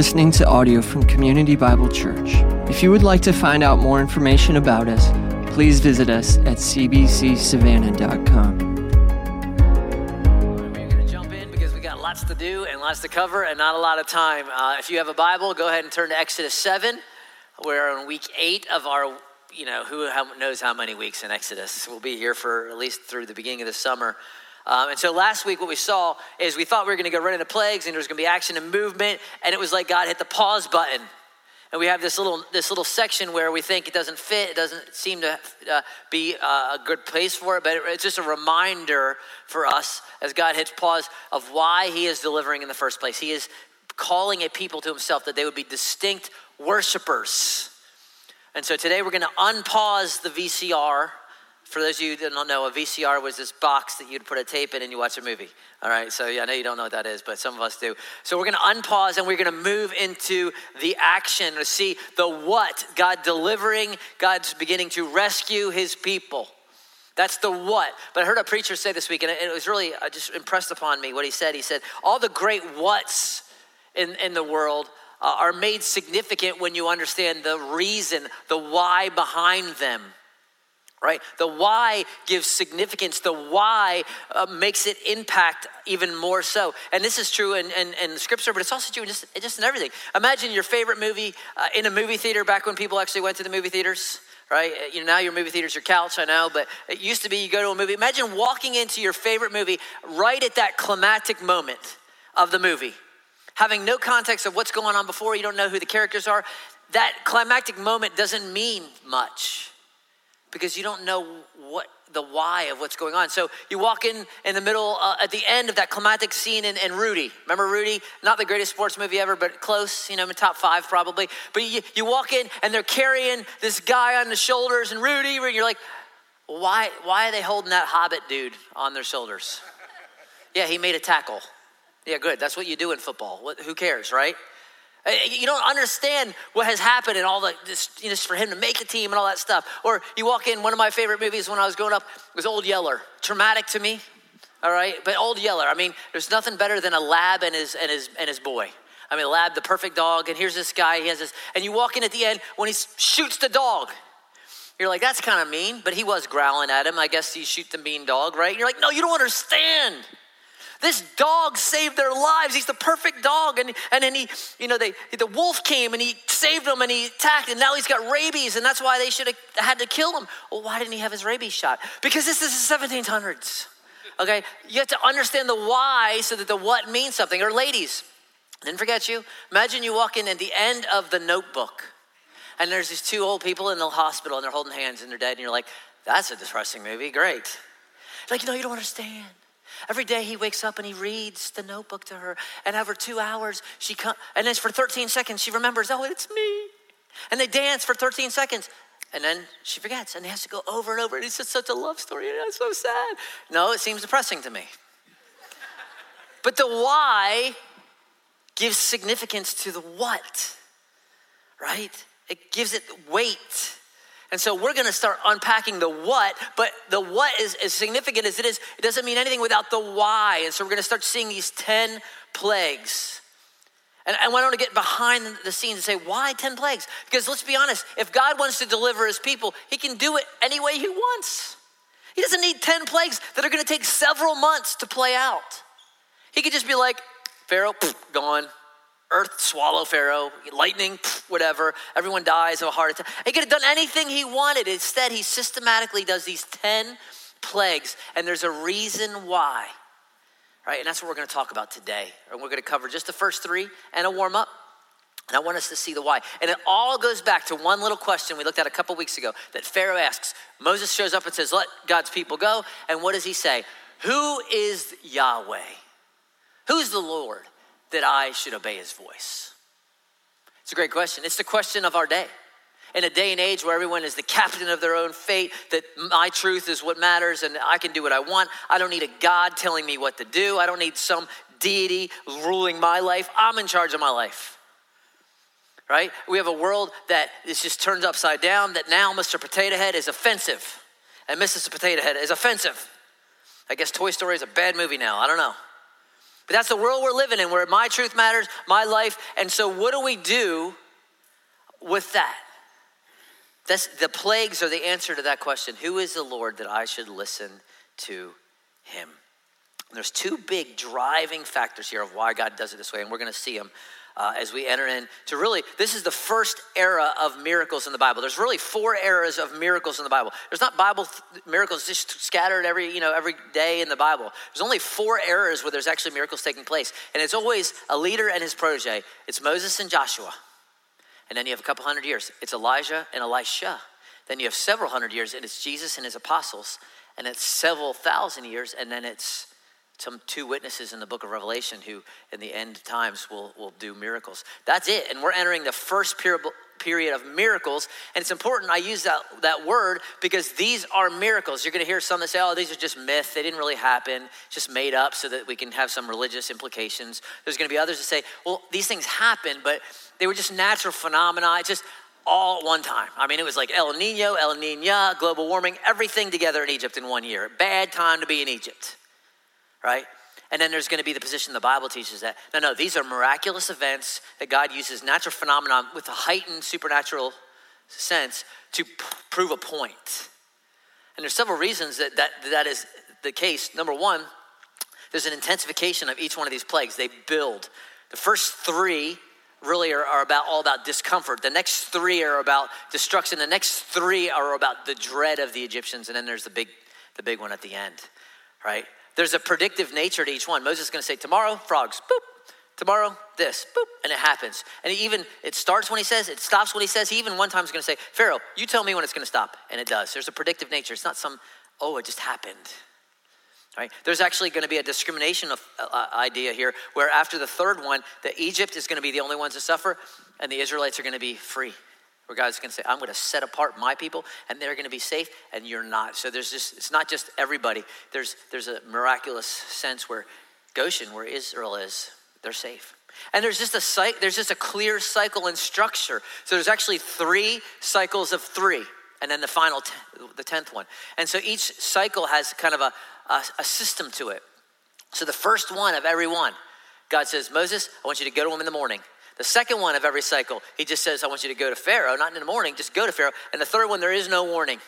listening to audio from Community Bible Church. If you would like to find out more information about us, please visit us at cbcsavannah.com. We're going to jump in because we got lots to do and lots to cover and not a lot of time. Uh, if you have a Bible, go ahead and turn to Exodus 7. We're on week eight of our, you know, who knows how many weeks in Exodus. We'll be here for at least through the beginning of the summer. Um, and so last week, what we saw is we thought we were going to go right into plagues and there was going to be action and movement, and it was like God hit the pause button. And we have this little this little section where we think it doesn't fit, it doesn't seem to uh, be uh, a good place for it, but it's just a reminder for us as God hits pause of why He is delivering in the first place. He is calling a people to Himself that they would be distinct worshipers. And so today we're going to unpause the VCR for those of you that don't know, a VCR was this box that you'd put a tape in and you watch a movie. All right, so yeah, I know you don't know what that is, but some of us do. So we're going to unpause and we're going to move into the action to see the what God delivering, God's beginning to rescue his people. That's the what. But I heard a preacher say this week, and it was really uh, just impressed upon me what he said. He said, All the great what's in, in the world uh, are made significant when you understand the reason, the why behind them right? The why gives significance. The why uh, makes it impact even more so. And this is true in, in, in scripture, but it's also true in just, just in everything. Imagine your favorite movie uh, in a movie theater back when people actually went to the movie theaters. Right? Uh, you know, now your movie theater's your couch, I know, but it used to be you go to a movie. Imagine walking into your favorite movie right at that climactic moment of the movie, having no context of what's going on before, you don't know who the characters are. That climactic moment doesn't mean much because you don't know what the why of what's going on. So you walk in in the middle, uh, at the end of that climactic scene in, in, Rudy. Remember Rudy? Not the greatest sports movie ever, but close, you know, top five probably. But you, you walk in and they're carrying this guy on the shoulders and Rudy, and you're like, why, why are they holding that hobbit dude on their shoulders? Yeah, he made a tackle. Yeah, good. That's what you do in football. What, who cares, right? Uh, you don't understand what has happened and all the just, you know, for him to make the team and all that stuff. Or you walk in, one of my favorite movies when I was growing up was Old Yeller. Traumatic to me, all right? But Old Yeller, I mean, there's nothing better than a lab and his, and his, and his boy. I mean, lab, the perfect dog, and here's this guy, he has this, and you walk in at the end when he shoots the dog. You're like, that's kind of mean, but he was growling at him. I guess he shoot the mean dog, right? You're like, no, you don't understand. This dog saved their lives. He's the perfect dog. And, and then he, you know, they, the wolf came and he saved them and he attacked, and now he's got rabies, and that's why they should have had to kill him. Well, why didn't he have his rabies shot? Because this is the 1700s. Okay? You have to understand the why so that the what means something. Or ladies, didn't forget you. Imagine you walk in at the end of the notebook, and there's these two old people in the hospital, and they're holding hands and they're dead, and you're like, that's a depressing movie. Great. Like, you know, you don't understand. Every day he wakes up and he reads the notebook to her. And over two hours, she comes, and then for 13 seconds, she remembers, oh, it's me. And they dance for 13 seconds. And then she forgets and he has to go over and over. And it's just such a love story. And it's so sad. No, it seems depressing to me. but the why gives significance to the what, right? It gives it weight. And so we're to start unpacking the what, but the what is as significant as it is, it doesn't mean anything without the why. And so we're to start seeing these 10 plagues. And I want to get behind the scenes and say, why 10 plagues? Because let's be honest, if God wants to deliver his people, he can do it any way he wants. He doesn't need 10 plagues that are going to take several months to play out. He could just be like, Pharaoh, pff, gone earth swallow Pharaoh, lightning, whatever. Everyone dies of a heart attack. He could have done anything he wanted. Instead, he systematically does these 10 plagues, and there's a reason why. Right? And that's what we're going to talk about today. And we're going to cover just the first three and a warm up. And I want us to see the why. And it all goes back to one little question we looked at a couple weeks ago that Pharaoh asks. Moses shows up and says, Let God's people go. And what does he say? Who is Yahweh? Who's the Lord? That I should obey his voice? It's a great question. It's the question of our day. In a day and age where everyone is the captain of their own fate, that my truth is what matters and I can do what I want. I don't need a God telling me what to do. I don't need some deity ruling my life. I'm in charge of my life. Right? We have a world that is just turned upside down, that now Mr. Potato Head is offensive and Mrs. Potato Head is offensive. I guess Toy Story is a bad movie now. I don't know. But that's the world we're living in where my truth matters, my life. And so, what do we do with that? That's, the plagues are the answer to that question. Who is the Lord that I should listen to him? And there's two big driving factors here of why God does it this way, and we're going to see them uh, as we enter into really, this is the first era of miracles in the Bible. There's really four eras of miracles in the Bible. There's not Bible th- miracles just scattered every, you know, every day in the Bible. There's only four eras where there's actually miracles taking place. And it's always a leader and his protege. It's Moses and Joshua. And then you have a couple hundred years. It's Elijah and Elisha. Then you have several hundred years, and it's Jesus and his apostles. And it's several thousand years, and then it's some two witnesses in the book of Revelation who, in the end times, will, will do miracles. That's it. And we're entering the first period of miracles. And it's important I use that, that word because these are miracles. You're going to hear some that say, oh, these are just myth. They didn't really happen, just made up so that we can have some religious implications. There's going to be others that say, well, these things happen, but they were just natural phenomena. It's just all at one time. I mean, it was like El Nino, El Nina, global warming, everything together in Egypt in one year. Bad time to be in Egypt right? And then there's going to be the position the Bible teaches that no, no, these are miraculous events that God uses natural phenomenon with a heightened supernatural sense to p- prove a point. And there's several reasons that, that that is the case. Number one, there's an intensification of each one of these plagues. They build. The first three really are, are about all about discomfort. The next three are about destruction. The next three are about the dread of the Egyptians, and then there's the big, the big one at the end, right? There's a predictive nature to each one. Moses is going to say, Tomorrow, frogs, boop. Tomorrow, this, boop, and it happens. And even, it starts when he says, it stops when he says. He even one time is going to say, Pharaoh, you tell me when it's going to stop. And it does. There's a predictive nature. It's not some, oh, it just happened. Right? There's actually going to be a discrimination of, uh, idea here where after the third one, that Egypt is going to be the only ones to suffer and the Israelites are going to be free where God's going to say, I'm going to set apart my people and they're going to be safe and you're not. So there's just, it's not just everybody. There's, there's a miraculous sense where Goshen, where Israel is, they're safe. And there's just a there's just a clear cycle and structure. So there's actually three cycles of three, and then the final, the tenth one. And so each cycle has kind of a, a, a system to it. So the first one of every one, God says, Moses, I want you to go to him in the morning. The second one of every cycle, he just says, I want you to go to Pharaoh, not in the morning, just go to Pharaoh. And the third one, there is no warning.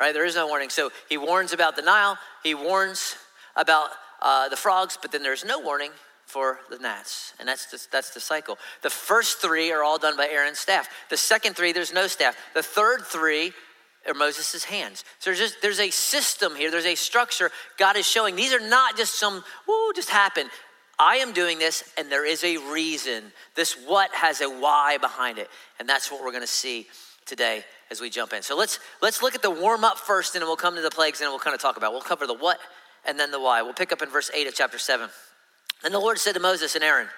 Right? There is no warning. So he warns about the Nile, he warns about uh, the frogs, but then there's no warning for the gnats. And that's the, that's the cycle. The first three are all done by Aaron's staff. The second three, there's no staff. The third three are Moses' hands. So there's just there's a system here, there's a structure God is showing. These are not just some, woo, just happened. I am doing this and there is a reason. This what has a why behind it. And that's what we're going to see today as we jump in. So let's let's look at the warm up first and then we'll come to the plagues and we'll kind of talk about. We'll cover the what and then the why. We'll pick up in verse 8 of chapter 7. And the Lord said to Moses and Aaron,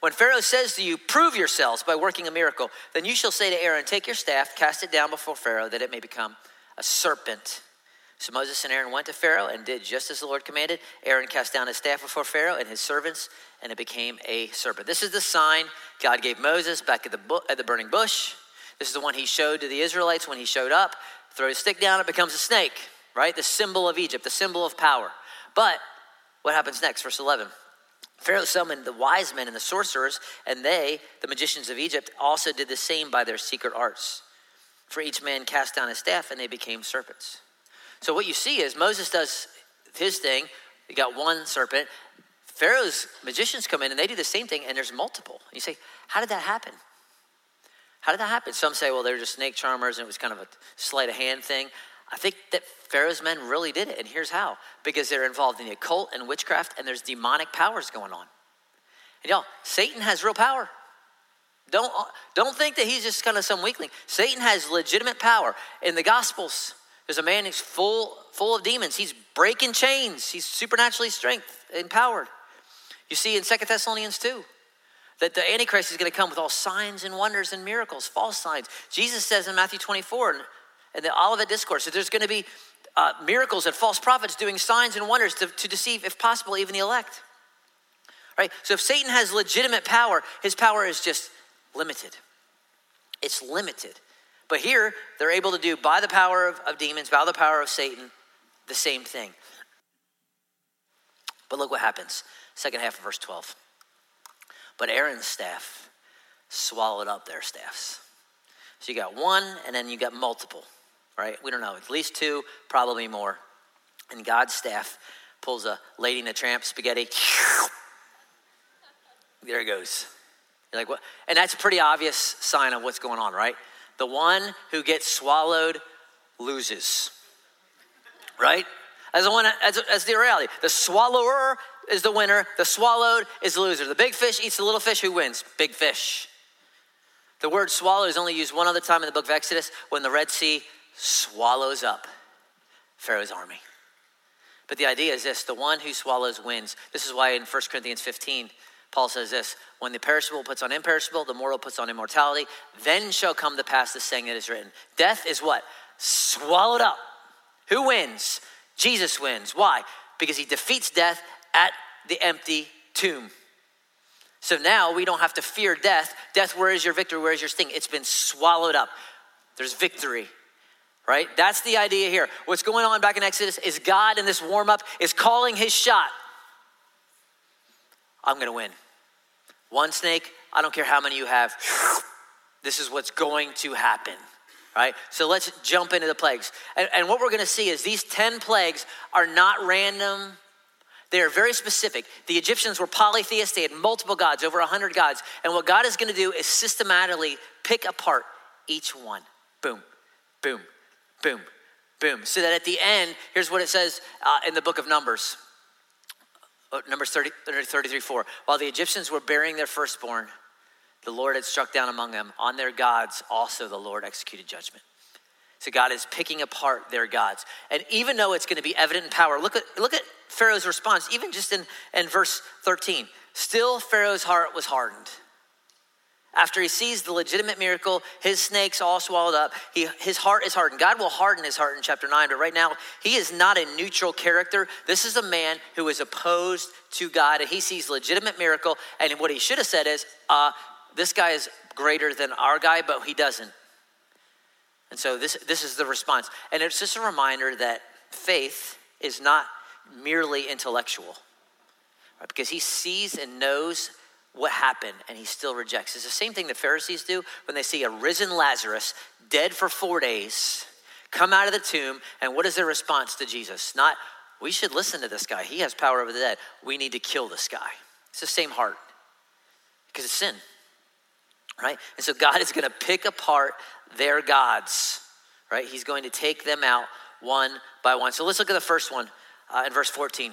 when Pharaoh says to you, Prove yourselves by working a miracle, then you shall say to Aaron, Take your staff, cast it down before Pharaoh, that it may become a serpent. So Moses and Aaron went to Pharaoh and did just as the Lord commanded. Aaron cast down his staff before Pharaoh and his servants, and it became a serpent. This is the sign God gave Moses back at the, bu- at the burning bush. This is the one he showed to the Israelites when he showed up. Throw his stick down, it becomes a snake, right? The symbol of Egypt, the symbol of power. But what happens next? Verse 11. Pharaoh summoned the wise men and the sorcerers, and they, the magicians of Egypt, also did the same by their secret arts. For each man cast down his staff, and they became serpents. So what you see is Moses does his thing. You got one serpent. Pharaoh's magicians come in and they do the same thing, and there's multiple. You say, how did that happen? How did that happen? Some say, well, they're just snake charmers and it was kind of a sleight of hand thing. I think that Pharaoh's men really did it, and here's how because they're involved in the occult and witchcraft, and there's demonic powers going on. And y'all, Satan has real power. Don't, don't think that he's just kind of some weakling. Satan has legitimate power. In the Gospels, there's a man who's full, full of demons. He's breaking chains. He's supernaturally strength empowered. You see in Second Thessalonians 2 that the Antichrist is going to come with all signs and wonders and miracles, false signs. Jesus says in Matthew 24 in the Olivet Discourse that there's going to be uh, miracles and false prophets doing signs and wonders to, to deceive, if possible, even the elect. Right? So if Satan has legitimate power, his power is just limited. It's limited. But here, they're able to do by the power of, of demons, by the power of Satan, the same thing. But look what happens. second half of verse 12. But Aaron's staff swallowed up their staffs. So you got one, and then you got multiple, right? We don't know, at least two, probably more. And God's staff pulls a Lady and the Tramp spaghetti. There it goes. You're like, what? And that's a pretty obvious sign of what's going on, right? The one who gets swallowed loses, right? As, the one, as, as the reality. The swallower is the winner, the swallowed is the loser. The big fish eats the little fish, who wins? Big fish. The word swallow is only used one other time in the book of Exodus when the Red Sea swallows up Pharaoh's army. But the idea is this the one who swallows wins. This is why in 1 Corinthians 15, Paul says this When the perishable puts on imperishable, the mortal puts on immortality, then shall come to pass the saying that is written Death is what? Swallowed up. Who wins? Jesus wins. Why? Because he defeats death at the empty tomb. So now we don't have to fear death. Death, where is your victory? Where is your sting? It's been swallowed up. There's victory, right? That's the idea here. What's going on back in Exodus is God in this warm up is calling his shot. I'm going to win. One snake, I don't care how many you have. This is what's going to happen, right? So let's jump into the plagues. And, and what we're going to see is these 10 plagues are not random. They are very specific. The Egyptians were polytheists, they had multiple gods, over 100 gods. And what God is going to do is systematically pick apart each one. Boom, boom, boom, boom. So that at the end, here's what it says uh, in the book of Numbers. Oh, Numbers 30, 33, 4. While the Egyptians were burying their firstborn, the Lord had struck down among them. On their gods also the Lord executed judgment. So God is picking apart their gods. And even though it's going to be evident in power, look at, look at Pharaoh's response, even just in, in verse 13. Still, Pharaoh's heart was hardened. After he sees the legitimate miracle, his snakes all swallowed up, he, his heart is hardened. God will harden his heart in chapter 9, but right now, he is not a neutral character. This is a man who is opposed to God, and he sees legitimate miracle. And what he should have said is, uh, This guy is greater than our guy, but he doesn't. And so this, this is the response. And it's just a reminder that faith is not merely intellectual, right? because he sees and knows what happened and he still rejects. It's the same thing the Pharisees do when they see a risen Lazarus dead for four days come out of the tomb. And what is their response to Jesus? Not, we should listen to this guy. He has power over the dead. We need to kill this guy. It's the same heart because it's sin, right? And so God is going to pick apart their gods, right? He's going to take them out one by one. So let's look at the first one uh, in verse 14.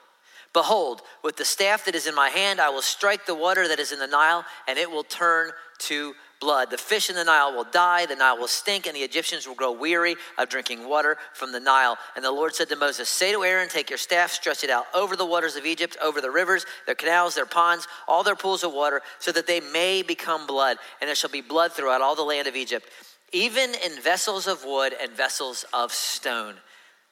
Behold, with the staff that is in my hand, I will strike the water that is in the Nile, and it will turn to blood. The fish in the Nile will die, the Nile will stink, and the Egyptians will grow weary of drinking water from the Nile. And the Lord said to Moses, Say to Aaron, Take your staff, stretch it out over the waters of Egypt, over the rivers, their canals, their ponds, all their pools of water, so that they may become blood. And there shall be blood throughout all the land of Egypt, even in vessels of wood and vessels of stone.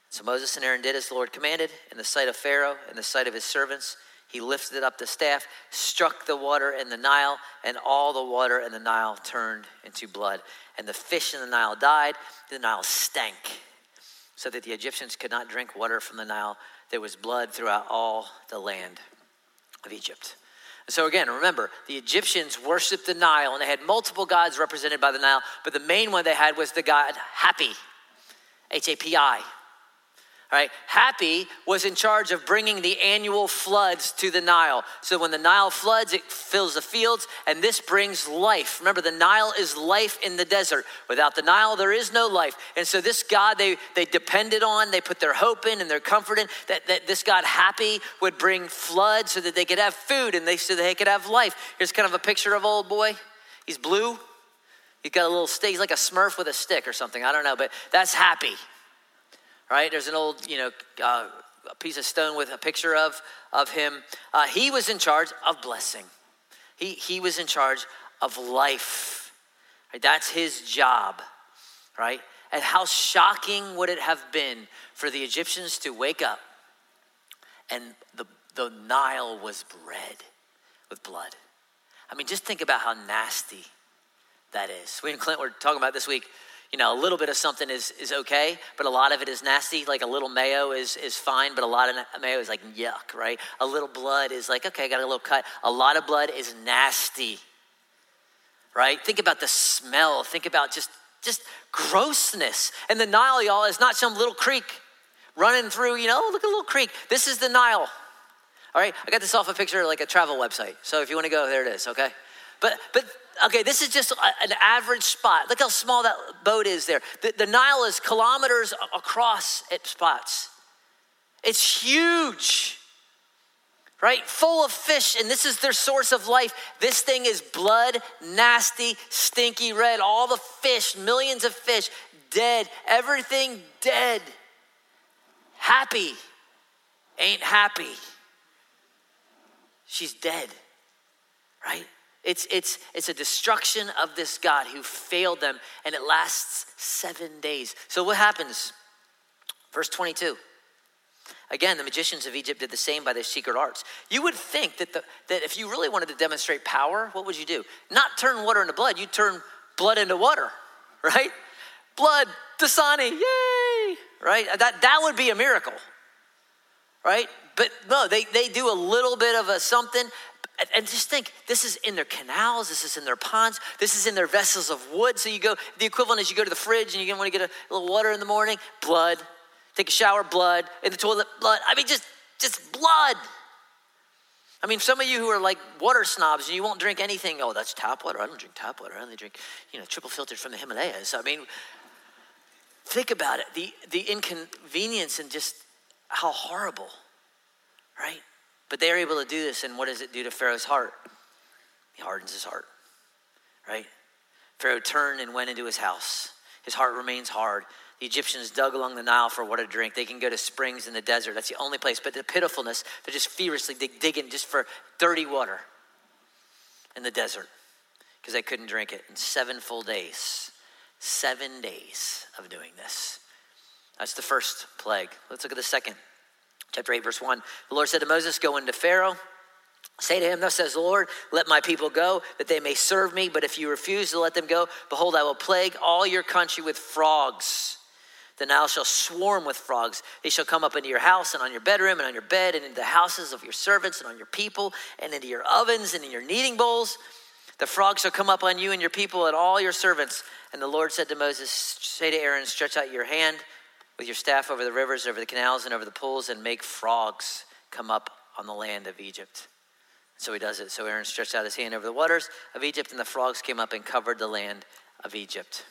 So Moses and Aaron did as the Lord commanded in the sight of Pharaoh, in the sight of his servants. He lifted up the staff, struck the water in the Nile, and all the water in the Nile turned into blood. And the fish in the Nile died. The Nile stank, so that the Egyptians could not drink water from the Nile. There was blood throughout all the land of Egypt. So again, remember, the Egyptians worshiped the Nile, and they had multiple gods represented by the Nile, but the main one they had was the god Hapi, H A P I. Right? Hapi was in charge of bringing the annual floods to the Nile. So when the Nile floods, it fills the fields, and this brings life. Remember, the Nile is life in the desert. Without the Nile, there is no life. And so this God they, they depended on, they put their hope in and their comfort in, that, that this God Hapi would bring floods so that they could have food and they so they could have life. Here's kind of a picture of old boy. He's blue. He's got a little stick. He's like a smurf with a stick or something. I don't know, but that's Hapi right? There's an old, you know, uh, piece of stone with a picture of, of him. Uh, he was in charge of blessing. He, he was in charge of life. Right? That's his job, right? And how shocking would it have been for the Egyptians to wake up and the, the Nile was red with blood? I mean, just think about how nasty that is. We and Clint were talking about this week. You know, a little bit of something is, is okay, but a lot of it is nasty. Like a little mayo is, is fine, but a lot of mayo is like yuck, right? A little blood is like, okay, I got a little cut. A lot of blood is nasty, right? Think about the smell. Think about just, just grossness. And the Nile, y'all, is not some little creek running through, you know, look at a little creek. This is the Nile. All right, I got this off a picture like a travel website. So if you want to go, there it is, okay? But, but okay, this is just an average spot. Look how small that boat is there. The, the Nile is kilometers across at spots. It's huge, right? Full of fish, and this is their source of life. This thing is blood, nasty, stinky red. All the fish, millions of fish, dead. Everything dead. Hapi, ain't happy. She's dead, right? It's, it's, it's a destruction of this God who failed them, and it lasts seven days. So, what happens? Verse 22. Again, the magicians of Egypt did the same by their secret arts. You would think that, the, that if you really wanted to demonstrate power, what would you do? Not turn water into blood, you turn blood into water, right? Blood, Dasani, yay, right? That, that would be a miracle, right? But no, they, they do a little bit of a something, and just think, this is in their canals, this is in their ponds, this is in their vessels of wood. So you go, the equivalent is you go to the fridge and you want to get a little water in the morning, blood. Take a shower, blood. In the toilet, blood. I mean, just, just blood. I mean, some of you who are like water snobs and you won't drink anything. Oh, that's tap water. I don't drink tap water. I only drink, you know, triple filtered from the Himalayas. I mean, think about it. The the inconvenience and just how horrible, right? But they are able to do this, and what does it do to Pharaoh's heart? He hardens his heart, right? Pharaoh turned and went into his house. His heart remains hard. The Egyptians dug along the Nile for water to drink. They can go to springs in the desert. That's the only place. But the pitifulness, they're just feverishly dig, digging just for dirty water in the desert because they couldn't drink it in seven full days. Seven days of doing this. That's the first plague. Let's look at the second. Chapter 8, verse 1. The Lord said to Moses, Go into Pharaoh. Say to him, Thus says the Lord, let my people go, that they may serve me. But if you refuse to let them go, behold, I will plague all your country with frogs. The Nile shall swarm with frogs. They shall come up into your house and on your bedroom and on your bed and into the houses of your servants and on your people and into your ovens and in your kneading bowls. The frogs shall come up on you and your people and all your servants. And the Lord said to Moses, Say to Aaron, Stretch out your hand with your staff over the rivers, over the canals, and over the pools, and make frogs come up on the land of Egypt. So he does it. So Aaron stretched out his hand over the waters of Egypt, and the frogs came up and covered the land of Egypt.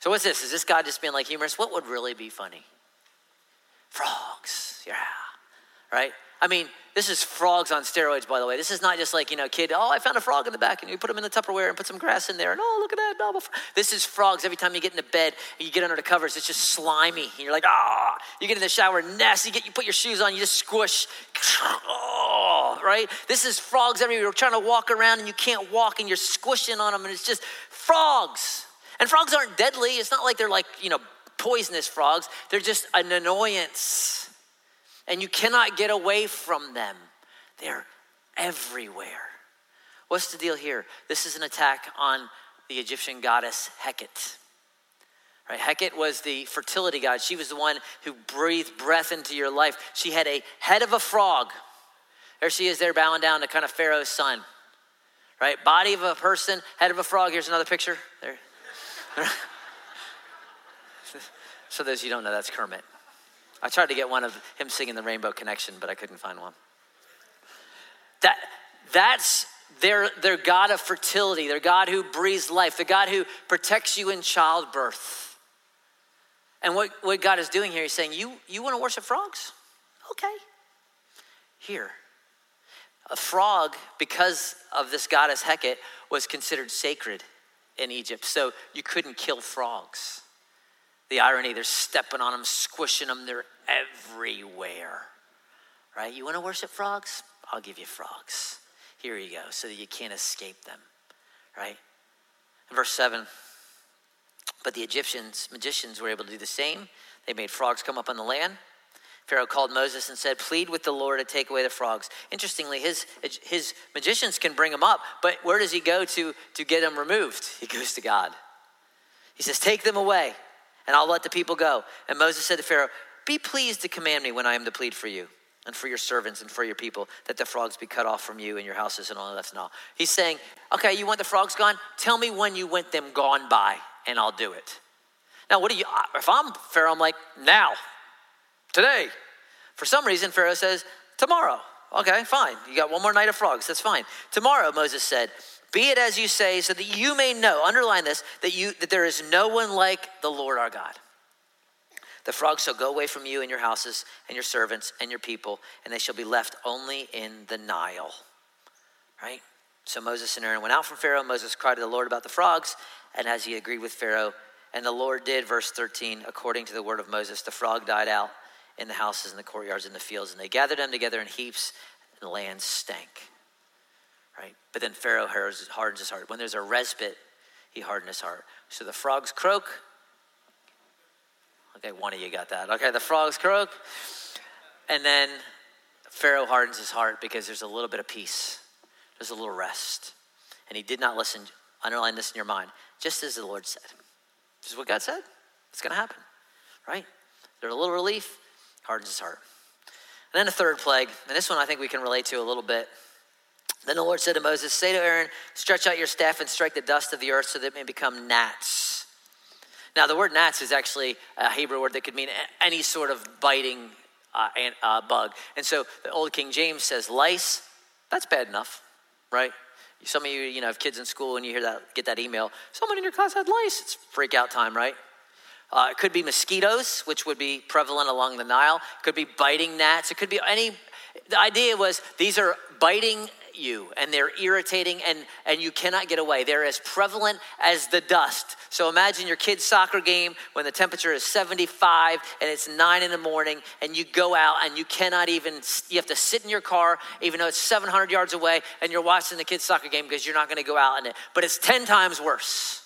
So what's this? Is this God just being like humorous? What would really be funny? Frogs, yeah, right? I mean, this is frogs on steroids, by the way. This is not just like, you know, kid, oh, I found a frog in the back and you put them in the Tupperware and put some grass in there and oh, look at that. This is frogs. Every time you get into bed and you get under the covers, it's just slimy. And you're like, ah, oh. you get in the shower, nasty. You, get, you put your shoes on, you just squish. Oh, right? This is frogs everywhere. You're trying to walk around and you can't walk and you're squishing on them and it's just frogs. And frogs aren't deadly. It's not like they're like, you know, poisonous frogs. They're just an annoyance and you cannot get away from them. They're everywhere. What's the deal here? This is an attack on the Egyptian goddess Heket. Right? Heket was the fertility god. She was the one who breathed breath into your life. She had a head of a frog. There she is, there bowing down to kind of Pharaoh's son. Right? Body of a person, head of a frog. Here's another picture. There. so those you don't know, that's Kermit. I tried to get one of him singing the Rainbow Connection, but I couldn't find one. That, that's their, their God of fertility, their God who breathes life, the God who protects you in childbirth. And what, what God is doing here, He's saying, You, you want to worship frogs? Okay. Here. A frog, because of this goddess Heket, was considered sacred in Egypt. So you couldn't kill frogs. The irony, they're stepping on them, squishing them, they're everywhere. Right? You want to worship frogs? I'll give you frogs. Here you go, so that you can't escape them, right? Verse 7, but the Egyptians, magicians, were able to do the same. They made frogs come up on the land. Pharaoh called Moses and said, Plead with the Lord to take away the frogs. Interestingly, his, his magicians can bring them up, but where does he go to, to get them removed? He goes to God. He says, Take them away, and I'll let the people go. And Moses said to Pharaoh, Be pleased to command me when I am to plead for you and for your servants and for your people, that the frogs be cut off from you and your houses and all that and all. He's saying, Okay, you want the frogs gone? Tell me when you want them gone by, and I'll do it. Now, what do you, if I'm Pharaoh, I'm like, Now today. For some reason, Pharaoh says, tomorrow. Okay, fine. You got one more night of frogs. That's fine. Tomorrow, Moses said, be it as you say, so that you may know, underline this, that, you, that there is no one like the Lord our God. The frogs shall go away from you and your houses and your servants and your people, and they shall be left only in the Nile. Right? So Moses and Aaron went out from Pharaoh. Moses cried to the Lord about the frogs, and as he agreed with Pharaoh, and the Lord did, verse 13, according to the word of Moses, the frog died out in the houses and the courtyards and the fields, and they gathered them together in heaps, and the land stank. But then Pharaoh hardens his heart. When there's a respite, he hardened his heart. So the frogs croak. Okay, one of you got that. Okay, the frogs croak. And then Pharaoh hardens his heart because there's a little bit of peace, there's a little rest. And he did not listen. Underline this in your mind, just as the Lord said. This is what God said. It's going to happen, right? There's a little relief hardens his heart. And then a third plague, and this one I think we can relate to a little bit. Then the Lord said to Moses, Say to Aaron, stretch out your staff and strike the dust of the earth so that it may become gnats. Now, the word gnats is actually a Hebrew word that could mean any sort of biting uh, uh, bug. And so the Old King James says lice. That's bad enough, right? Some of you, you know, have kids in school and you hear that, get that email. Someone in your class had lice. It's freak out time, right? Uh, it could be mosquitoes, which would be prevalent along the Nile. It could be biting gnats. It could be any. The idea was these are biting you and they're irritating and, and you cannot get away. They're as prevalent as the dust. So imagine your kid's soccer game when the temperature is 75 and it's 9 in the morning and you go out and you cannot even, you have to sit in your car even though it's 700 yards away and you're watching the kid's soccer game because you're not going to go out in it. But it's 10 times worse.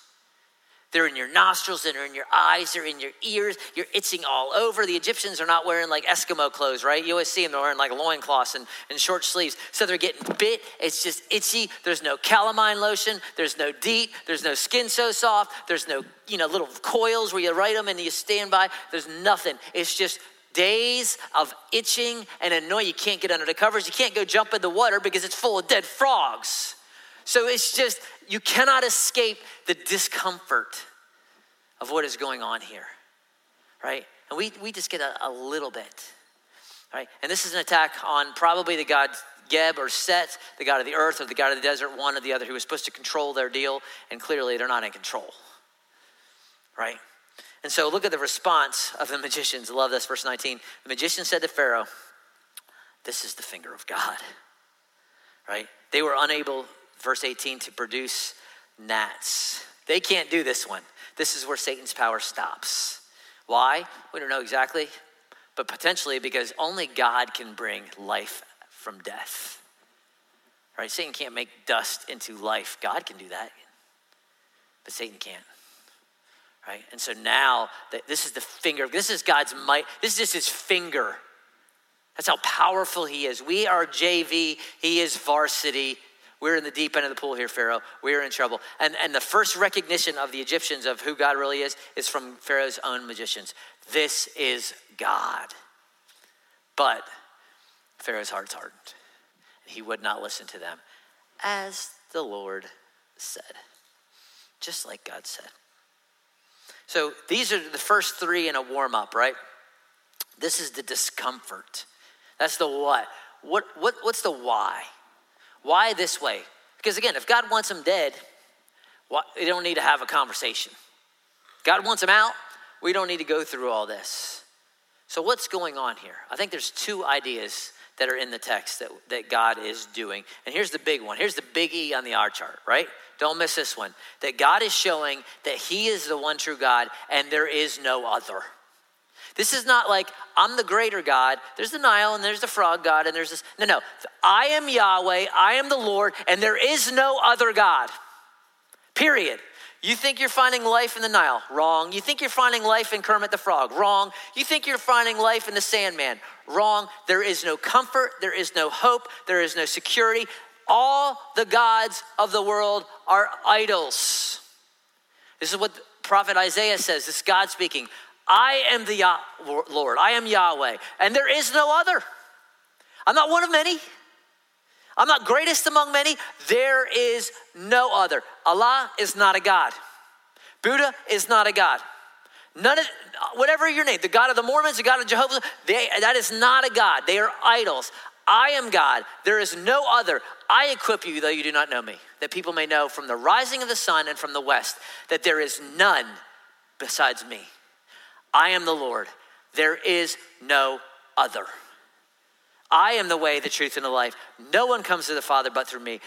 They're in your nostrils, they're in your eyes, they're in your ears, you're itching all over. The Egyptians are not wearing like Eskimo clothes, right? You always see them, they're wearing like loincloths and, and short sleeves. So they're getting bit, it's just itchy. There's no calamine lotion, there's no DEET, there's no skin so soft, there's no, you know, little coils where you write them and you stand by. There's nothing. It's just days of itching and annoying. You can't get under the covers, you can't go jump in the water because it's full of dead frogs. So it's just, you cannot escape the discomfort of what is going on here, right? And we, we just get a, a little bit, right? And this is an attack on probably the god Geb or Set, the god of the earth or the god of the desert, one or the other, who was supposed to control their deal, and clearly they're not in control, right? And so look at the response of the magicians. I love this, verse 19. The magician said to Pharaoh, This is the finger of God, right? They were unable verse 18, to produce gnats. They can't do this one. This is where Satan's power stops. Why? We don't know exactly, but potentially because only God can bring life from death. Right? Satan can't make dust into life. God can do that, but Satan can't. Right? And so now this is the finger. This is God's might. This is just his finger. That's how powerful he is. We are JV. He is varsity. We're in the deep end of the pool here, Pharaoh. We're in trouble. And, and the first recognition of the Egyptians of who God really is is from Pharaoh's own magicians. This is God. But Pharaoh's heart's hardened. He would not listen to them, as the Lord said, just like God said. So these are the first three in a warm up, right? This is the discomfort. That's the what. What, what. What's the why? Why this way? Because again, if God wants them dead, we don't need to have a conversation. God wants them out, we don't need to go through all this. So, what's going on here? I think there's two ideas that are in the text that, that God is doing. And here's the big one. Here's the big E on the R chart, right? Don't miss this one. That God is showing that He is the one true God and there is no other. This is not like I'm the greater God. There's the Nile and there's the frog God and there's this. No, no. I am Yahweh. I am the Lord, and there is no other God. Period. You think you're finding life in the Nile? Wrong. You think you're finding life in Kermit the Frog? Wrong. You think you're finding life in the Sandman? Wrong. There is no comfort. There is no hope. There is no security. All the gods of the world are idols. This is what prophet Isaiah says. This is God speaking. I am the Lord. I am Yahweh. And there is no other. I'm not one of many. I'm not greatest among many. There is no other. Allah is not a God. Buddha is not a God. None of whatever your name, the God of the Mormons, the God of Jehovah, they, that is not a God. They are idols. I am God. There is no other. I equip you, though you do not know me, that people may know from the rising of the sun and from the west that there is none besides me. I am the Lord. There is no other. I am the way, the truth, and the life. No one comes to the Father but through me.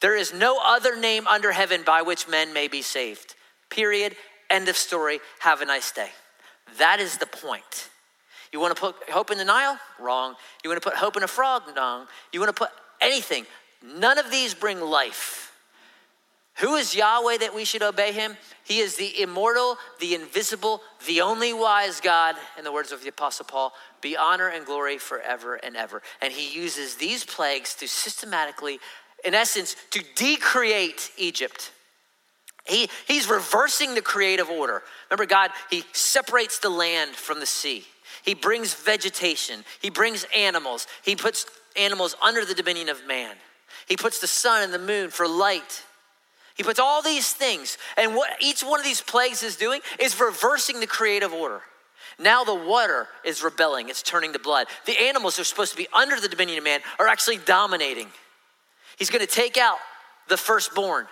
There is no other name under heaven by which men may be saved. Period. End of story. Have a nice day. That is the point. You want to put hope in the Nile? Wrong. You want to put hope in a frog? Wrong. You want to put anything. None of these bring life. Who is Yahweh that we should obey him? He is the immortal, the invisible, the only wise God, in the words of the Apostle Paul, be honor and glory forever and ever. And he uses these plagues to systematically, in essence, to decreate Egypt. He, he's reversing the creative order. Remember, God, He separates the land from the sea. He brings vegetation. He brings animals. He puts animals under the dominion of man. He puts the sun and the moon for light. He puts all these things, and what each one of these plagues is doing is reversing the creative order. Now the water is rebelling, it's turning to blood. The animals who are supposed to be under the dominion of man are actually dominating. He's to take out the firstborn.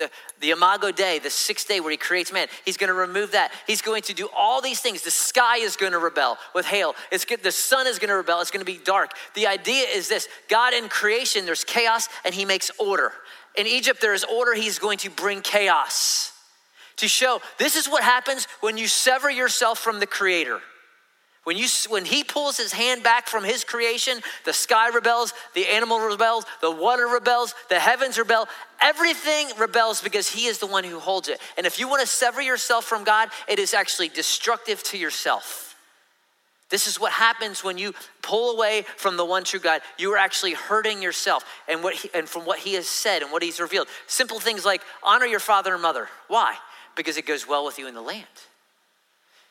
The, the Imago Dei, the sixth day where he creates man, he's to remove that. He's going to do all these things. The sky is to rebel with hail. It's the sun is to rebel. It's to be dark. The idea is this God in creation, there's chaos, and he makes order. In Egypt, there is order, he's going to bring chaos to show this is what happens when you sever yourself from the Creator. When, you, when he pulls his hand back from his creation, the sky rebels, the animal rebels, the water rebels, the heavens rebel. Everything rebels because he is the one who holds it. And if you want to sever yourself from God, it is actually destructive to yourself. This is what happens when you pull away from the one true God. You are actually hurting yourself and, what he, and from what He has said and what He's revealed. Simple things like honor your father and mother. Why? Because it goes well with you in the land.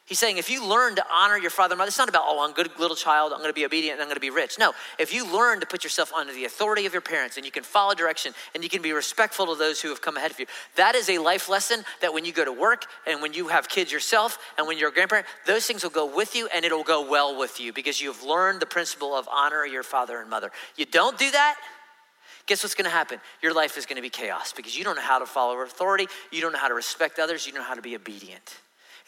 He's saying if you learn to honor your father and mother, it's not about, oh, I'm a good little child, I'm gonna be obedient, and I'm gonna be rich. No, if you learn to put yourself under the authority of your parents and you can follow direction and you can be respectful to those who have come ahead of you, that is a life lesson that when you go to work and when you have kids yourself and when you're a grandparent, those things will go with you and it'll go well with you because you've learned the principle of honor your father and mother. You don't do that, guess what's gonna happen? Your life is gonna be chaos because you don't know how to follow authority, you don't know how to respect others, you don't know how to be obedient.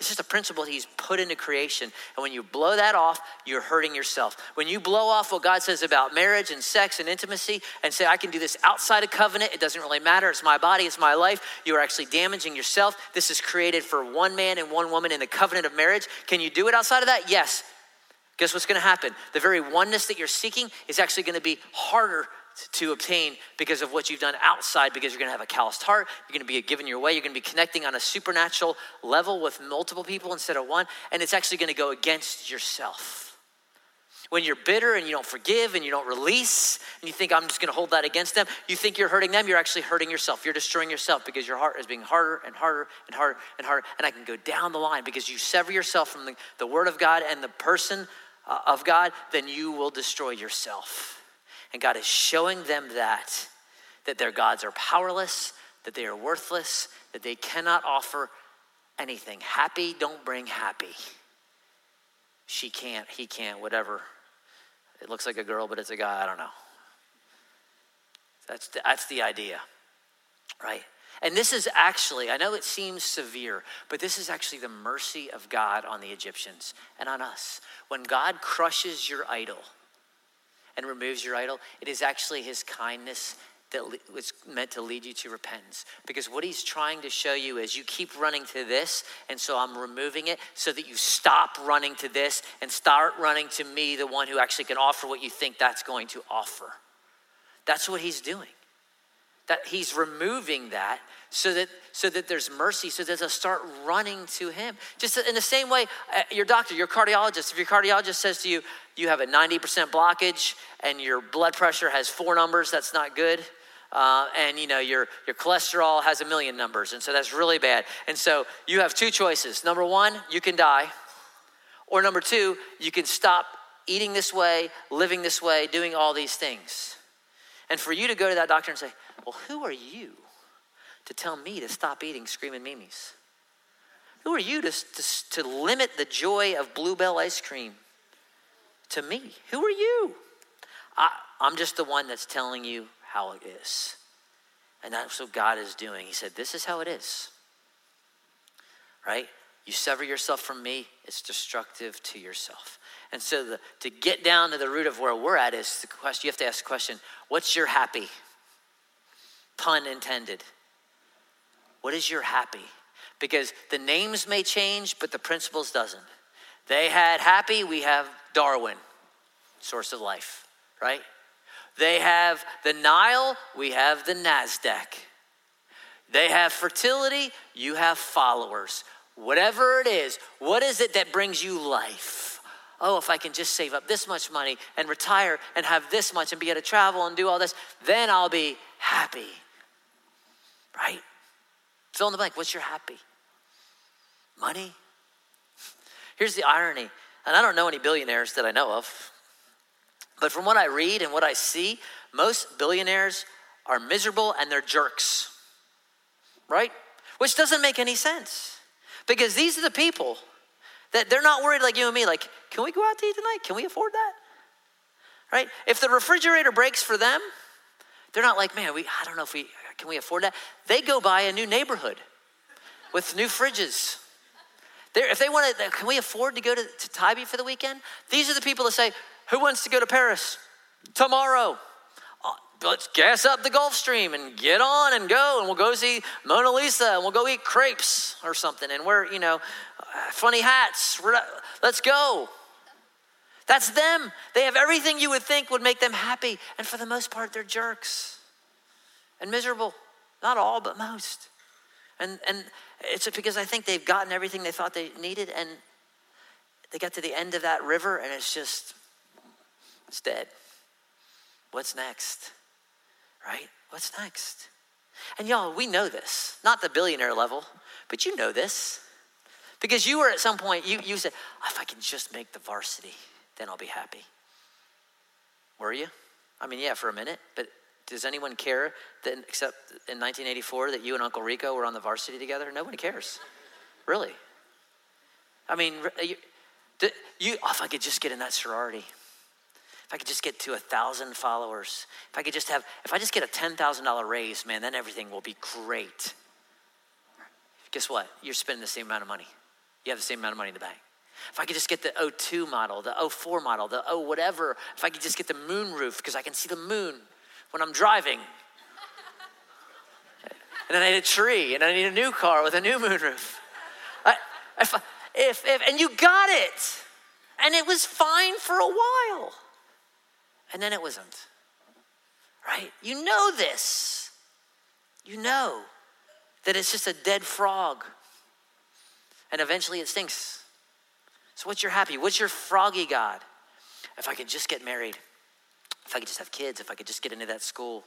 It's just a principle he's put into creation. And when you blow that off, you're hurting yourself. When you blow off what God says about marriage and sex and intimacy and say, I can do this outside of covenant, it doesn't really matter. It's my body, it's my life. You are actually damaging yourself. This is created for one man and one woman in the covenant of marriage. Can you do it outside of that? Yes. Guess what's going to happen? The very oneness that you're seeking is actually going to be harder to obtain because of what you've done outside because you're going to have a calloused heart you're going to be given your way you're going to be connecting on a supernatural level with multiple people instead of one and it's actually going to go against yourself. When you're bitter and you don't forgive and you don't release and you think i'm just going to hold that against them you think you're hurting them you're actually hurting yourself. You're destroying yourself because your heart is being harder and harder and harder and harder and i can go down the line because you sever yourself from the, the word of god and the person uh, of god then you will destroy yourself and God is showing them that, that their gods are powerless, that they are worthless, that they cannot offer anything. Hapi don't bring happy. She can't, he can't, whatever. It looks like a girl, but it's a guy. I don't know. That's the, that's the idea, right? And this is actually, I know it seems severe, but this is actually the mercy of God on the Egyptians and on us. When God crushes your idol, and removes your idol, it is actually his kindness that was meant to lead you to repentance. Because what he's trying to show you is you keep running to this, and so I'm removing it so that you stop running to this and start running to me, the one who actually can offer what you think that's going to offer. That's what he's doing. That he's removing that so that so that there's mercy, so that they'll start running to him. Just in the same way, uh, your doctor, your cardiologist, if your cardiologist says to you, you have a 90% blockage and your blood pressure has four numbers, that's not good uh, and you know your your cholesterol has a million numbers, and so that's really bad. And so you have two choices. Number one, you can die, or number two, you can stop eating this way, living this way, doing all these things. And for you to go to that doctor and say, "Well, who are you to tell me to stop eating screaming Mimi's? Who are you to, to, to limit the joy of Blue Bell ice cream to me? Who are you? I, I'm just the one that's telling you how it is. And that's what God is doing. He said, This is how it is. Right? You sever yourself from me, it's destructive to yourself. And so the, to get down to the root of where we're at is the question, you have to ask the question, what's your happy? Pun intended. What is your Hapi? Because the names may change, but the principles doesn't. They had happy, we have Darwin, source of life, right? They have the Nile, we have the NASDAQ. They have fertility, you have followers. Whatever it is, what is it that brings you life? Oh, if I can just save up this much money and retire and have this much and be able to travel and do all this, then I'll be happy. Right? Fill in the blank. What's your happy? Money? Here's the irony, and I don't know any billionaires that I know of. But from what I read and what I see, most billionaires are miserable and they're jerks, right? Which doesn't make any sense because these are the people that they're not worried like you and me, like, can we go out to eat tonight? Can we afford that? Right? If the refrigerator breaks for them, they're not like, man, we, I don't know if we, can we afford that? They go buy a new neighborhood with new fridges. They're, if they want to, can we afford to go to, to Tybee for the weekend? These are the people that say, who wants to go to Paris tomorrow? Uh, let's gas up the Gulfstream and get on and go, and we'll go see Mona Lisa, and we'll go eat crepes or something, and wear, you know, funny hats. Let's go. That's them. They have everything you would think would make them happy, and for the most part, they're jerks and miserable. Not all, but most. And and it's because I think they've gotten everything they thought they needed, and they got to the end of that river, and it's just it's dead. What's next? Right? What's next? And y'all, we know this, not the billionaire level, but you know this. Because you were at some point, you, you said, if I can just make the varsity, then I'll be happy. Were you? I mean, yeah, for a minute, but does anyone care that, except in 1984, that you and Uncle Rico were on the varsity together? Nobody cares. Really. I mean, you, you, oh, if I could just get in that sorority if I could just get to a thousand followers, if I could just have, if I just get a $10,000 raise, man, then everything will be great. Guess what? You're spending the same amount of money. You have the same amount of money in the bank. If I could just get the O2 model, the O4 model, the O whatever, if I could just get the moon roof because I can see the moon when I'm driving. and I need a tree, and I need a new car with a new moon roof. I, if, if, if, and you got it. And it was fine for a while and then it wasn't. Right? You know this. You know that it's just a dead frog. And eventually it stinks. So, what's your happy? What's your froggy God? If I could just get married, if I could just have kids, if I could just get into that school,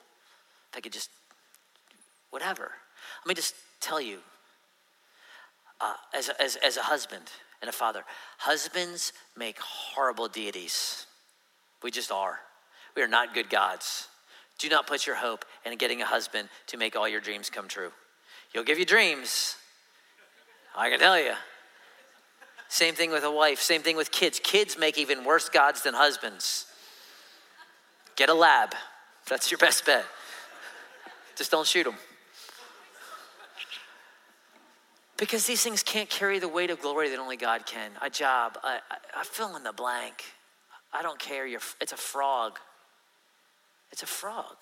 if I could just, whatever. Let me just tell you, uh, as, a, as, as a husband and a father, husbands make horrible deities. We just are. We are not good gods. Do not put your hope in getting a husband to make all your dreams come true. He'll give you dreams. I can tell you. Same thing with a wife, same thing with kids. Kids make even worse gods than husbands. Get a lab. That's your best bet. Just don't shoot them. Because these things can't carry the weight of glory that only God can. A job, I, I, I fill in the blank. I don't care. You're, it's a frog. It's a frog.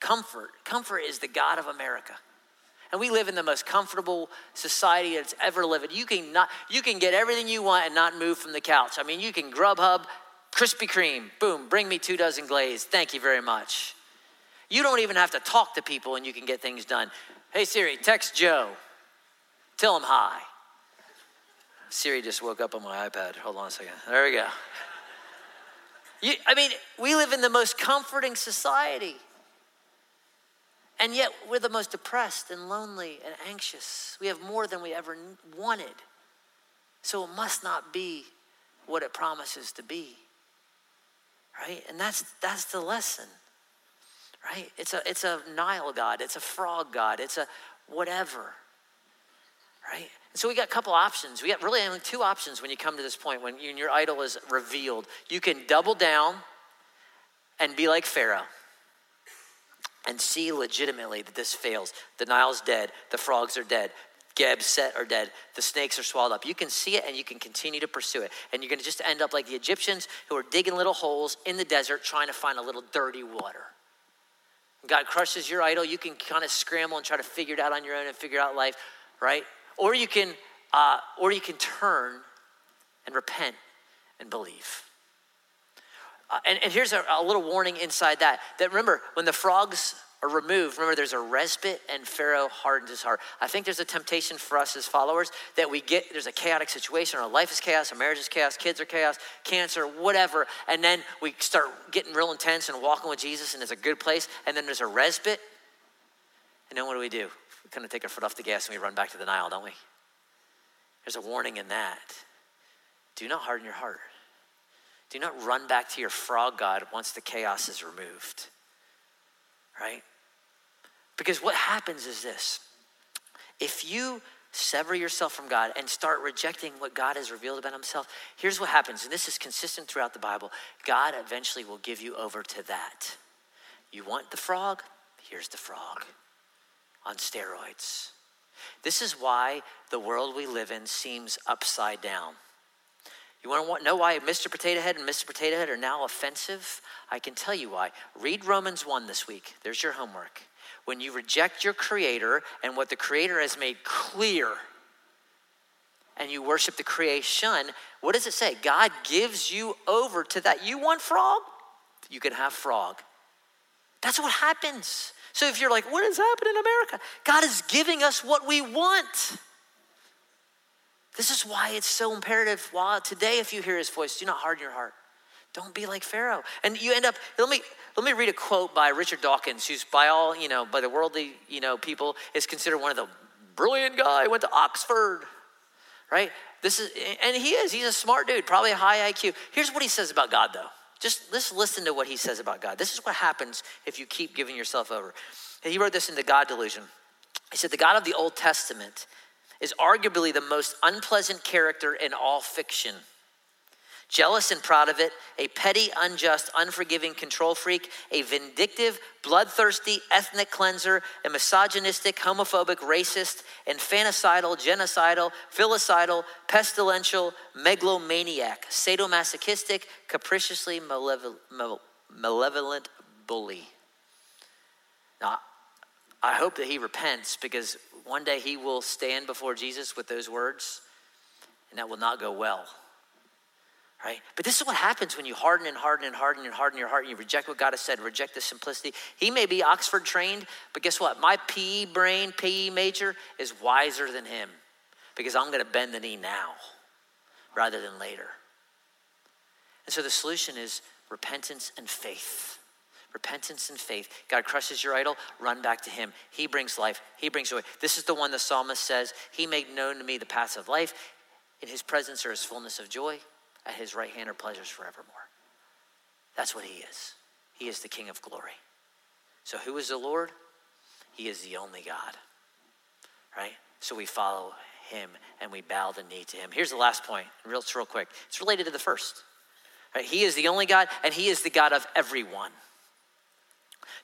Comfort. Comfort is the God of America. And we live in the most comfortable society that's ever lived. You can not, you can get everything you want and not move from the couch. I mean, you can Grubhub, Krispy Kreme, boom, bring me two dozen glazed. Thank you very much. You don't even have to talk to people and you can get things done. Hey Siri, text Joe. Tell him hi. Siri just woke up on my iPad. Hold on a second. There we go. You, I mean, we live in the most comforting society. And yet we're the most depressed and lonely and anxious. We have more than we ever wanted. So it must not be what it promises to be. Right? And that's that's the lesson. Right? It's a it's a Nile god, it's a frog god, it's a whatever. Right? And so we got a couple options. We got really only two options when you come to this point, when you, your idol is revealed. You can double down and be like Pharaoh and see legitimately that this fails. The Nile's dead, the frogs are dead, Geb, Set are dead, the snakes are swallowed up. You can see it and you can continue to pursue it. And you're gonna just end up like the Egyptians who are digging little holes in the desert trying to find a little dirty water. God crushes your idol, you can kind of scramble and try to figure it out on your own and figure out life, right? Or you can, uh, or you can turn and repent and believe. Uh, and, and, here's a, a, little warning inside that. That remember, when the frogs are removed, remember there's a respite and Pharaoh hardens his heart. I think there's a temptation for us as followers that we get, there's a chaotic situation, our life is chaos, our marriage is chaos, kids are chaos, cancer, whatever. And then we start getting real intense and walking with Jesus and it's a good place. And then there's a respite. And then what do we do? We kind of take our foot off the gas and we run back to the Nile, don't we? There's a warning in that. Do not harden your heart. Do not run back to your frog God once the chaos is removed. Right? Because what happens is this if you sever yourself from God and start rejecting what God has revealed about Himself, here's what happens, and this is consistent throughout the Bible God eventually will give you over to that. You want the frog? Here's the frog on steroids. This is why the world we live in seems upside down. You want to know why Mr. Potato Head and Mr. Potato Head are now offensive? I can tell you why. Read Romans 1 this week. There's your homework. When you reject your Creator and what the Creator has made clear, and you worship the creation, what does it say? God gives you over to that. You want frog? You can have frog. That's what happens. So if you're like, what is happening in America? God is giving us what we want. This is why it's so imperative. While today, if you hear his voice, do not harden your heart. Don't be like Pharaoh. And you end up, let me, let me read a quote by Richard Dawkins, who's by all, you know, by the worldly, you know, people, is considered one of the brilliant guy, went to Oxford, right? This is, and he is, he's a smart dude, probably a high IQ. Here's what he says about God, though. Just let's listen to what he says about God. This is what happens if you keep giving yourself over. He wrote this in The God Delusion. He said, The God of the Old Testament is arguably the most unpleasant character in all fiction. Jealous and proud of it, a petty, unjust, unforgiving control freak, a vindictive, bloodthirsty, ethnic cleanser, a misogynistic, homophobic, racist, infanticidal, genocidal, filicidal, pestilential, megalomaniac, sadomasochistic, capriciously malevolent bully. Now, I hope that he repents because one day he will stand before Jesus with those words, and that will not go well. Right? But this is what happens when you harden and harden and harden and harden your heart and you reject what God has said, reject the simplicity. He may be Oxford trained, but guess what? My PE brain, PE major is wiser than him because I'm going to bend the knee now rather than later. And so the solution is repentance and faith repentance and faith. God crushes your idol, run back to Him. He brings life, He brings joy. This is the one the psalmist says, He made known to me the paths of life. In His presence there is fullness of joy. At His right hand are pleasures forevermore. That's what He is. He is the King of glory. So, who is the Lord? He is the only God, right? So, we follow Him and we bow the knee to Him. Here's the last point, real, real quick. It's related to the first. Right? He is the only God, and He is the God of everyone.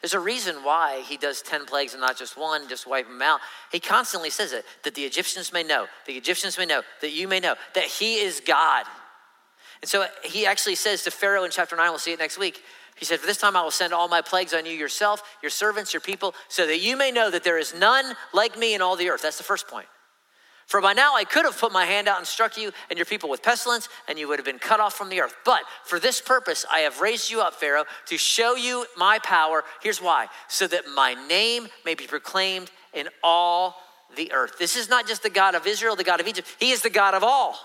There's a reason why he does 10 plagues and not just one, just wipe them out. He constantly says it that the Egyptians may know, the Egyptians may know, that you may know, that he is God. And so he actually says to Pharaoh in chapter 9, we'll see it next week, He said, For this time I will send all my plagues on you yourself, your servants, your people, so that you may know that there is none like me in all the earth. That's the first point. For by now I could have put my hand out and struck you and your people with pestilence, and you would have been cut off from the earth. But for this purpose I have raised you up, Pharaoh, to show you my power. Here's why so that my name may be proclaimed in all the earth. This is not just the God of Israel, the God of Egypt, He is the God of all.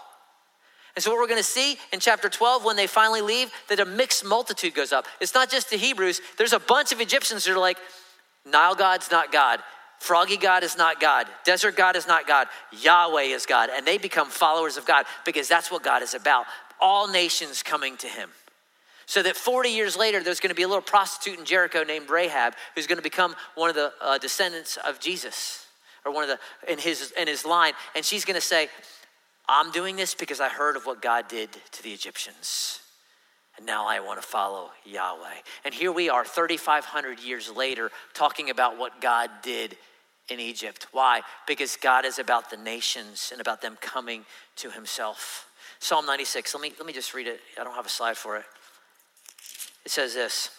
And so, what we're going to see in chapter 12, when they finally leave, that a mixed multitude goes up. It's not just the Hebrews, there's a bunch of Egyptians that are like, Nile God's not God. Froggy God is not God. Desert God is not God. Yahweh is God. And they become followers of God because that's what God is about. All nations coming to him. So that 40 years later, there's going to be a little prostitute in Jericho named Rahab who's going to become one of the uh, descendants of Jesus or one of the in his in his line and she's going to say I'm doing this because I heard of what God did to the Egyptians. And now I want to follow Yahweh. And here we are, 3,500 years later, talking about what God did in Egypt. Why? Because God is about the nations and about them coming to Himself. Psalm 96, let me, let me just read it. I don't have a slide for it. It says this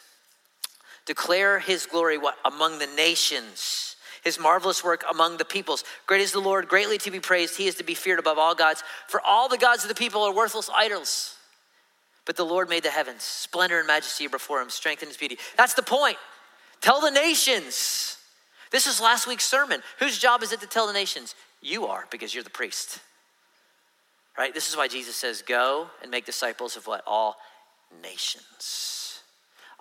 Declare His glory what, among the nations his marvelous work among the peoples. Great is the Lord, greatly to be praised. He is to be feared above all gods. For all the gods of the people are worthless idols. But the Lord made the heavens. Splendor and majesty before him, strength and his beauty. That's the point. Tell the nations. This is last week's sermon. Whose job is it to tell the nations? You are, because you're the priest. Right? This is why Jesus says, Go and make disciples of what? All nations.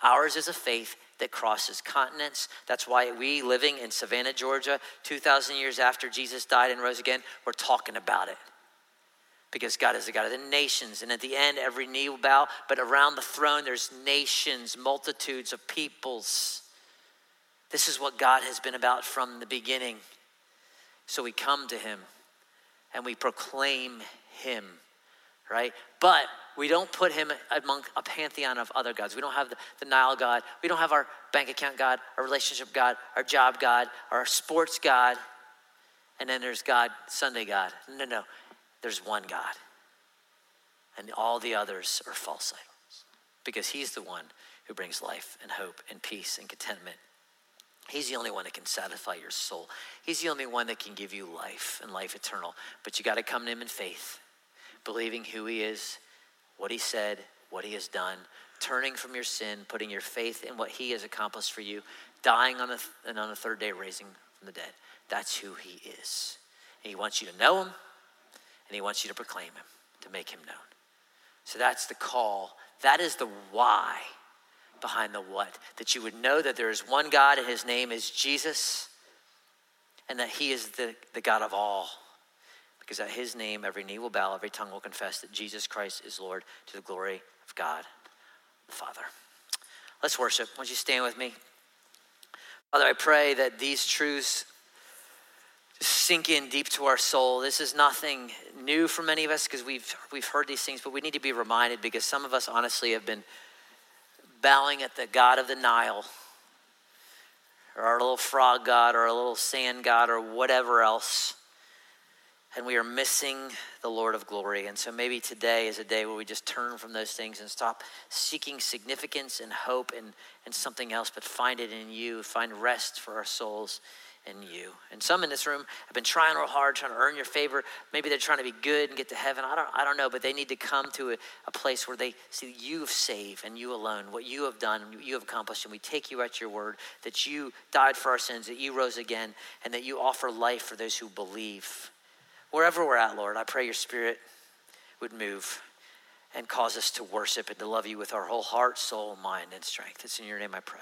Ours is a faith that crosses continents. That's why we, living in Savannah, Georgia, 2,000 years after Jesus died and rose again, we're talking about it. Because God is the God of the nations. And at the end, every knee will bow. But around the throne, there's nations, multitudes of peoples. This is what God has been about from the beginning. So we come to Him and we proclaim Him, right? But we don't put him among a pantheon of other gods. We don't have the, Nile God. We don't have our bank account God, our relationship God, our job God, our sports God. And then there's God, Sunday God. No, no. There's one God. And all the others are false idols because he's the one who brings life and hope and peace and contentment. He's the only one that can satisfy your soul. He's the only one that can give you life and life eternal. But you got to come to him in faith, believing who he is what he said, what he has done, turning from your sin, putting your faith in what he has accomplished for you, dying on the, and on the third day rising from the dead. That's who he is. And he wants you to know him, and he wants you to proclaim him, to make him known. So that's the call. That is the why behind the what. That you would know that there is one God, and his name is Jesus, and that he is the, the God of all because at his name every knee will bow, every tongue will confess that Jesus Christ is Lord to the glory of God the Father. Let's worship. Won't you stand with me? Father, I pray that these truths sink in deep to our soul. This is nothing new for many of us because we've, we've heard these things, but we need to be reminded because some of us honestly have been bowing at the God of the Nile or our little frog God or a little sand God or whatever else and we are missing the Lord of glory. And so maybe today is a day where we just turn from those things and stop seeking significance and hope and, and something else, but find it in you, find rest for our souls in you. And some in this room have been trying real hard, trying to earn your favor. Maybe they're trying to be good and get to heaven. I don't, I don't know, but they need to come to a, a place where they see you've saved and you alone, what you have done, you have accomplished, and we take you at your word that you died for our sins, that you rose again, and that you offer life for those who believe wherever we're at, Lord, I pray your spirit would move and cause us to worship and to love you with our whole heart, soul, mind, and strength. It's in your name I pray.